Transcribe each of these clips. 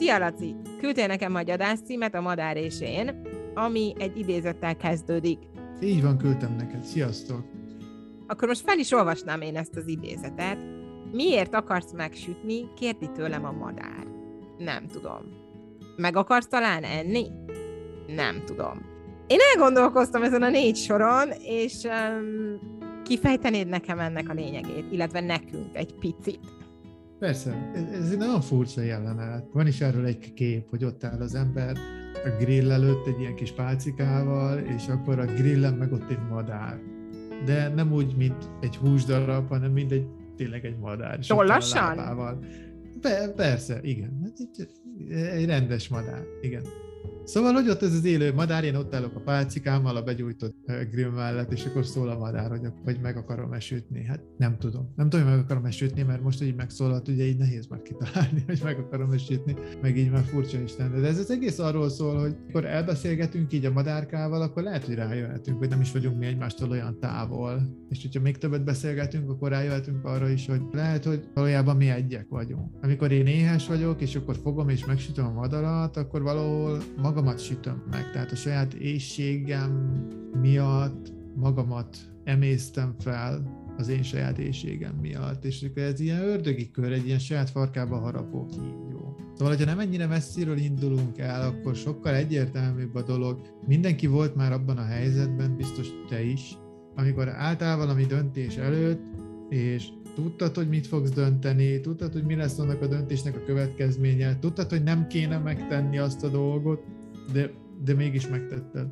Szia, Laci! Küldtél nekem a gyadász címet, a Madár és én, ami egy idézettel kezdődik. Így van, küldtem neked. Sziasztok! Akkor most fel is olvasnám én ezt az idézetet. Miért akarsz megsütni, kérdi tőlem a madár. Nem tudom. Meg akarsz talán enni? Nem tudom. Én elgondolkoztam ezen a négy soron, és um, kifejtenéd nekem ennek a lényegét, illetve nekünk egy picit. Persze, ez, ez egy nagyon furcsa jelenet. Van is erről egy kép, hogy ott áll az ember a grill előtt egy ilyen kis pálcikával, és akkor a grillen meg ott egy madár. De nem úgy, mint egy húsdarab, hanem mint egy tényleg egy madár. Tollassan? Be, persze, igen. Egy, egy rendes madár, igen. Szóval, hogy ott ez az élő madár, én ott állok a pálcikámmal a begyújtott grill mellett, és akkor szól a madár, hogy, hogy meg akarom esütni. Hát nem tudom. Nem tudom, hogy meg akarom esütni, mert most, hogy így megszólalt, ugye így nehéz már kitalálni, hogy meg akarom esütni, meg így már furcsa is lenne. De ez az egész arról szól, hogy akkor elbeszélgetünk így a madárkával, akkor lehet, hogy rájöhetünk, hogy nem is vagyunk mi egymástól olyan távol. És hogyha még többet beszélgetünk, akkor rájöhetünk arra is, hogy lehet, hogy valójában mi egyek vagyunk. Amikor én éhes vagyok, és akkor fogom és megsütöm a madarat, akkor valahol magamat sütöm meg, tehát a saját éjségem miatt magamat emésztem fel az én saját éjségem miatt, és ez ilyen ördögi kör, egy ilyen saját farkába harapó kígyó. Szóval, hogyha nem ennyire messziről indulunk el, akkor sokkal egyértelműbb a dolog. Mindenki volt már abban a helyzetben, biztos te is, amikor álltál valami döntés előtt, és tudtad, hogy mit fogsz dönteni, tudtad, hogy mi lesz annak a döntésnek a következménye, tudtad, hogy nem kéne megtenni azt a dolgot, de, de mégis megtetted.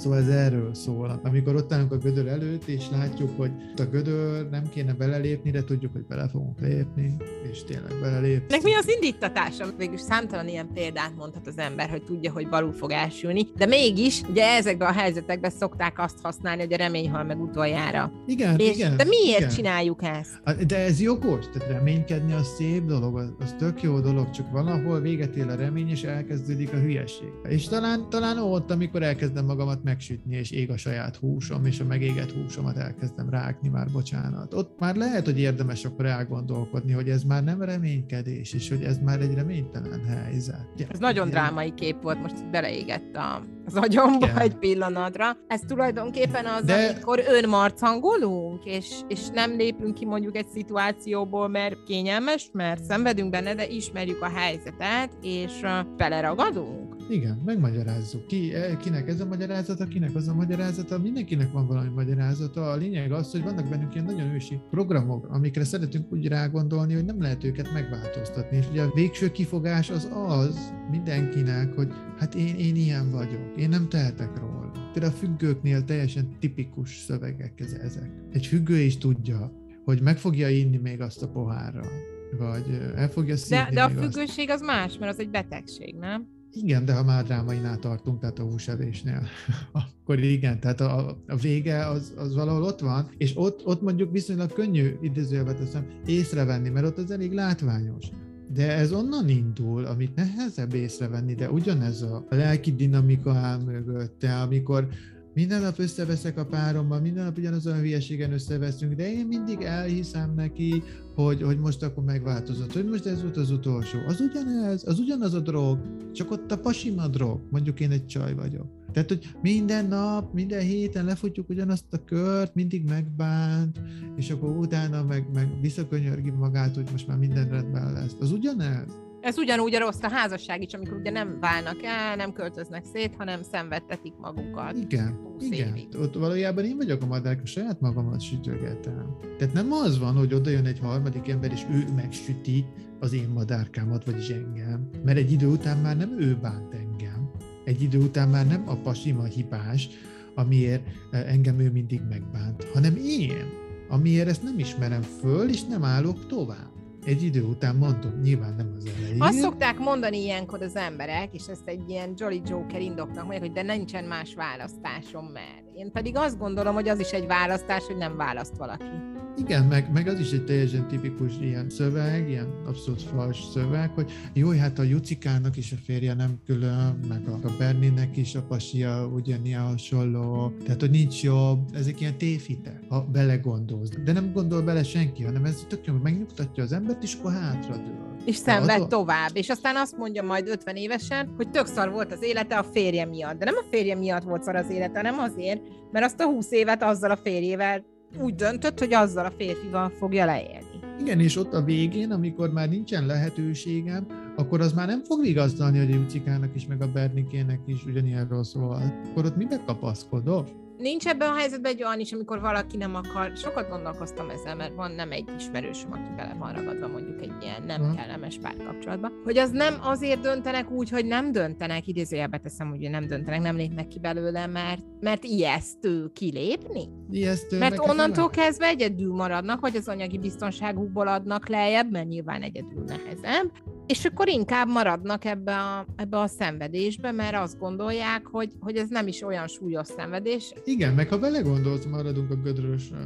Szóval ez erről szól. Amikor ott állunk a gödör előtt, és látjuk, hogy a gödör nem kéne belelépni, de tudjuk, hogy bele fogunk lépni, és tényleg belelép. Nek mi az indítatása? Végülis számtalan ilyen példát mondhat az ember, hogy tudja, hogy balul fog elsülni, de mégis, ugye ezekben a helyzetekben szokták azt használni, hogy a remény hal meg utoljára. Igen, és, igen. De miért igen. csináljuk ezt? De ez jogos, tehát reménykedni az szép dolog, az, az tök jó dolog, csak valahol véget ér a remény, és elkezdődik a hülyeség. És talán, talán ott, amikor elkezdem magamat megsütni, és ég a saját húsom, és a megégett húsomat elkezdem rágni, már bocsánat. Ott már lehet, hogy érdemes akkor elgondolkodni, hogy ez már nem reménykedés, és hogy ez már egy reménytelen helyzet. Ja, ez nagyon ilyen. drámai kép volt, most beleégett a, az agyomba Igen. egy pillanatra. Ez tulajdonképpen az, De... amikor önmarcangolunk, és, és nem lépünk ki mondjuk egy szituációból, mert kényelmes, mert szenvedünk benne, de ismerjük a helyzetet, és beleragadunk. Igen, megmagyarázzuk. Ki, eh, kinek ez a magyarázata, kinek az a magyarázata, mindenkinek van valami magyarázata. A lényeg az, hogy vannak bennünk ilyen nagyon ősi programok, amikre szeretünk úgy rágondolni, hogy nem lehet őket megváltoztatni. És ugye a végső kifogás az az mindenkinek, hogy hát én, én ilyen vagyok, én nem tehetek róla. Például a függőknél teljesen tipikus szövegek ezek. Egy függő is tudja, hogy meg fogja inni még azt a pohárra, vagy el fogja szívni De, de a függőség azt. az más, mert az egy betegség, nem? Igen, de ha már drámainál tartunk, tehát a húsevésnél, akkor igen, tehát a, a vége az, az valahol ott van, és ott, ott mondjuk viszonylag könnyű, idézőjelbe teszem, észrevenni, mert ott az elég látványos. De ez onnan indul, amit nehezebb észrevenni, de ugyanez a lelki dinamika áll mögötte, amikor minden nap összeveszek a párommal, minden nap ugyanazon a hülyeségen összeveszünk, de én mindig elhiszem neki, hogy, hogy most akkor megváltozott, hogy most ez volt az utolsó. Az ugyanez, az ugyanaz a drog, csak ott a pasima drog, mondjuk én egy csaj vagyok. Tehát, hogy minden nap, minden héten lefutjuk ugyanazt a kört, mindig megbánt, és akkor utána meg, meg visszakönyörgi magát, hogy most már minden rendben lesz. Az ugyanez. Ez ugyanúgy a rossz a házasság is, amikor ugye nem válnak el, nem költöznek szét, hanem szenvedtetik magukat. Igen, igen. Évig. Ott valójában én vagyok a madár, a saját magamat sütögetem. Tehát nem az van, hogy oda jön egy harmadik ember, és ő megsüti az én madárkámat, vagyis engem. Mert egy idő után már nem ő bánt engem. Egy idő után már nem a pasima hibás, amiért eh, engem ő mindig megbánt, hanem én, amiért ezt nem ismerem föl, és nem állok tovább egy idő után mondom, nyilván nem az elején. Azt szokták mondani ilyenkor az emberek, és ezt egy ilyen Jolly Joker indoknak mondják, hogy de nincsen más választásom, mert én pedig azt gondolom, hogy az is egy választás, hogy nem választ valaki. Igen, meg, meg az is egy teljesen tipikus ilyen szöveg, ilyen abszolút fals szöveg, hogy jó, hát a Jucikának is a férje nem külön, meg a, a Berninek is a pasia ugyanilyen hasonló, tehát hogy nincs jobb, ezek ilyen tévhitek, ha belegondolsz. De nem gondol bele senki, hanem ez tök jó, megnyugtatja az embert, és akkor hátradől. És szenved tovább, és aztán azt mondja majd 50 évesen, hogy tök szar volt az élete a férje miatt. De nem a férje miatt volt szar az élete, hanem azért, mert azt a 20 évet azzal a férjével úgy döntött, hogy azzal a férfival fogja leélni. Igen, és ott a végén, amikor már nincsen lehetőségem, akkor az már nem fog vigasztalni, hogy a Jucikának is, meg a Bernikének is ugyanilyen rossz volt. Akkor ott mibe kapaszkodok? nincs ebben a helyzetben egy olyan is, amikor valaki nem akar, sokat gondolkoztam ezzel, mert van nem egy ismerősöm, aki bele van ragadva mondjuk egy ilyen nem hmm. kellemes párkapcsolatba, hogy az nem azért döntenek úgy, hogy nem döntenek, idézőjelbe teszem, hogy nem döntenek, nem lépnek ki belőle, mert, mert ijesztő kilépni. Ijesztő. Mert onnantól kezdve egyedül maradnak, vagy az anyagi biztonságukból adnak lejjebb, mert nyilván egyedül nehezebb, és akkor inkább maradnak ebbe a, ebbe a szenvedésbe, mert azt gondolják, hogy, hogy ez nem is olyan súlyos szenvedés. Igen, meg ha belegondolsz, maradunk a gödrös uh,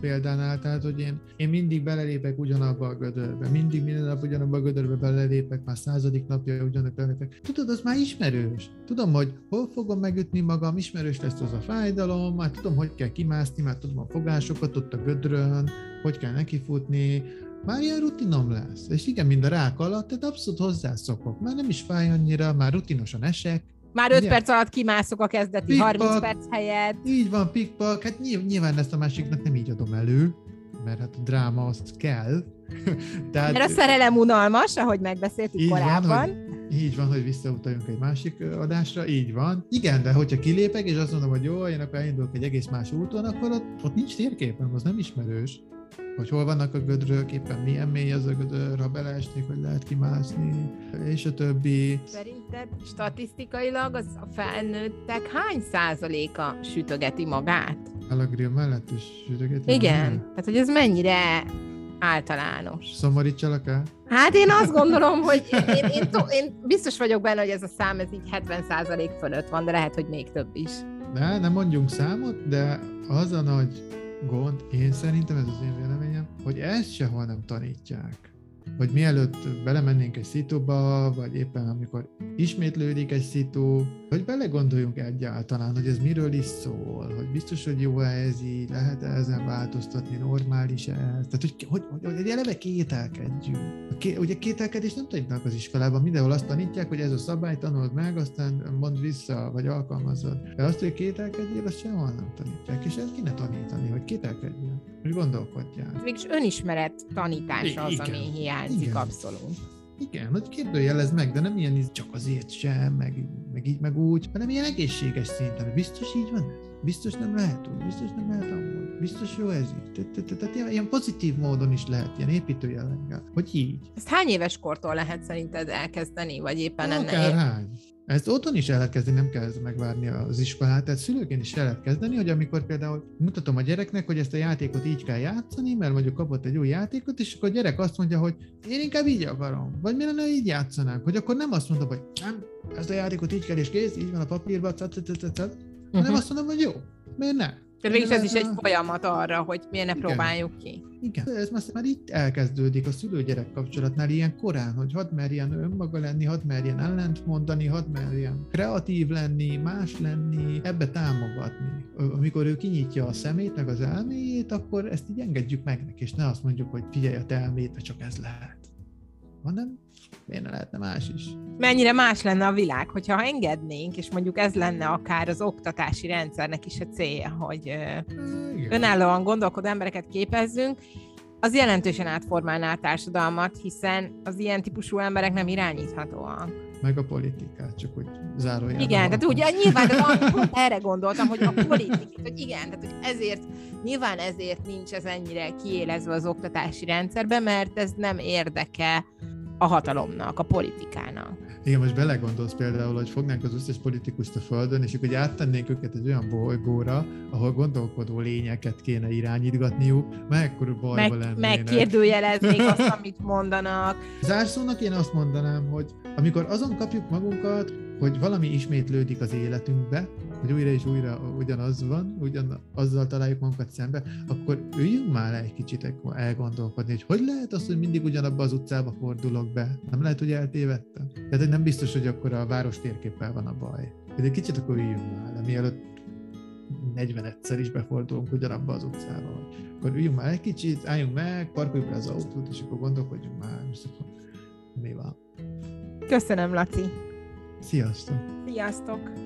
példánál, tehát hogy én, én mindig belelépek ugyanabba a gödörbe, mindig minden nap ugyanabba a gödörbe belelépek, már századik napja ugyanabba belelépek. Tudod, az már ismerős. Tudom, hogy hol fogom megütni magam, ismerős lesz az a fájdalom, már tudom, hogy kell kimászni, már tudom a fogásokat ott a gödrön, hogy kell nekifutni, már ilyen rutinom lesz. És igen, mind a rák alatt, tehát abszolút hozzászokok. Már nem is fáj annyira, már rutinosan esek. Már 5 perc alatt kimászok a kezdeti pikpak, 30 perc helyett. Így van, pikpak. Hát nyilván ezt a másiknak nem így adom elő, mert hát a dráma azt kell. Tehát, mert a szerelem unalmas, ahogy megbeszéltük így korábban. Van, hogy, így van, hogy visszautaljunk egy másik adásra, így van. Igen, de hogyha kilépek, és azt mondom, hogy jó, én akkor elindulok egy egész más úton, akkor ott, ott nincs térképem, az nem ismerős hogy hol vannak a gödrök, éppen milyen mély az a gödör, ha beleesnék, hogy lehet kimászni, és a többi. Szerinted statisztikailag az a felnőttek hány százaléka sütögeti magát? A grill mellett is sütögeti Igen, magát? tehát hogy ez mennyire általános. Szomorítsalak el? Hát én azt gondolom, hogy én, én, én, én biztos vagyok benne, hogy ez a szám ez így 70% fölött van, de lehet, hogy még több is. De nem mondjunk számot, de az a nagy gond, én szerintem ez az én véleményem, hogy ezt sehol nem tanítják hogy mielőtt belemennénk egy szituba, vagy éppen amikor ismétlődik egy szitu, hogy belegondoljunk egyáltalán, hogy ez miről is szól, hogy biztos, hogy jó ez így, lehet -e ezen változtatni, normális -e ez, tehát hogy, hogy, hogy, hogy eleve kételkedjünk. Ké, ugye kételkedés nem tanítanak az iskolában, mindenhol azt tanítják, hogy ez a szabály, tanuld meg, aztán mond vissza, vagy alkalmazod. De azt, hogy kételkedjél, azt sehol nem tanítják, és ezt kéne tanítani, hogy kételkedjél, hogy gondolkodjál. Mégis önismeret tanítása az, ami hiány hiányzik Igen. abszolút. Igen, hogy kérdőjelez meg, de nem ilyen csak azért sem, meg, meg így, meg úgy, hanem ilyen egészséges szinten. Biztos így van ez? Biztos nem lehet úgy, biztos nem lehet amúgy, biztos jó ez így. Tehát ilyen pozitív módon is lehet, ilyen építőjelenkel, hogy így. Ezt hány éves kortól lehet szerinted elkezdeni, vagy éppen ennek? Akár hány. Ezt otthon is el lehet kezdeni, nem kell megvárni az iskolát, tehát szülőként is el lehet kezdeni, hogy amikor például mutatom a gyereknek, hogy ezt a játékot így kell játszani, mert mondjuk kapott egy új játékot, és akkor a gyerek azt mondja, hogy én inkább így akarom, vagy mi lenne, így játszanánk, hogy akkor nem azt mondom, hogy nem, ezt a játékot így kell és kész, így van a papírban, hanem azt mondom, hogy jó, miért nem? Tehát mégis ez is egy folyamat arra, hogy miért ne Igen. próbáljuk ki. Igen, ez már, már itt elkezdődik a szülő-gyerek kapcsolatnál ilyen korán, hogy hadd merjen önmaga lenni, hadd merjen ellent mondani, hadd merjen kreatív lenni, más lenni, ebbe támogatni. Amikor ő kinyitja a szemét, meg az elméjét, akkor ezt így engedjük meg neki, és ne azt mondjuk, hogy figyelj a te elméd, csak ez lehet. Hanem miért ne lehetne más is? Mennyire más lenne a világ, hogyha engednénk, és mondjuk ez lenne akár az oktatási rendszernek is a célja, hogy Igen. önállóan gondolkodó embereket képezzünk, az jelentősen átformálná a társadalmat, hiszen az ilyen típusú emberek nem irányíthatóak. Meg a politikát, csak hogy zárójában. Igen, tehát ugye nyilván tehát pont erre gondoltam, hogy a politikát, hogy igen, tehát hogy ezért, nyilván ezért nincs ez ennyire kiélezve az oktatási rendszerben, mert ez nem érdeke a hatalomnak, a politikának. Igen, most belegondolsz például, hogy fognánk az összes politikust a Földön, és akkor áttennénk őket egy olyan bolygóra, ahol gondolkodó lényeket kéne irányítgatniuk, mekkora bajba Meg, lennének. Megkérdőjeleznék azt, amit mondanak. Zárszónak én azt mondanám, hogy amikor azon kapjuk magunkat, hogy valami ismétlődik az életünkbe, hogy újra és újra ugyanaz van, ugyan azzal találjuk magunkat szembe, akkor üljünk már egy kicsit elgondolkodni, hogy hogy lehet az, hogy mindig ugyanabba az utcába fordulok be? Nem lehet, hogy eltévedtem? Tehát hogy nem biztos, hogy akkor a város térképpel van a baj. De egy kicsit akkor üljünk már, mielőtt 41-szer is befordulunk ugyanabba az utcába. Akkor üljünk már egy kicsit, álljunk meg, parkoljuk le az autót, és akkor gondolkodjunk már, és akkor mi van. Köszönöm, Laci. Sziasztok! Sziasztok!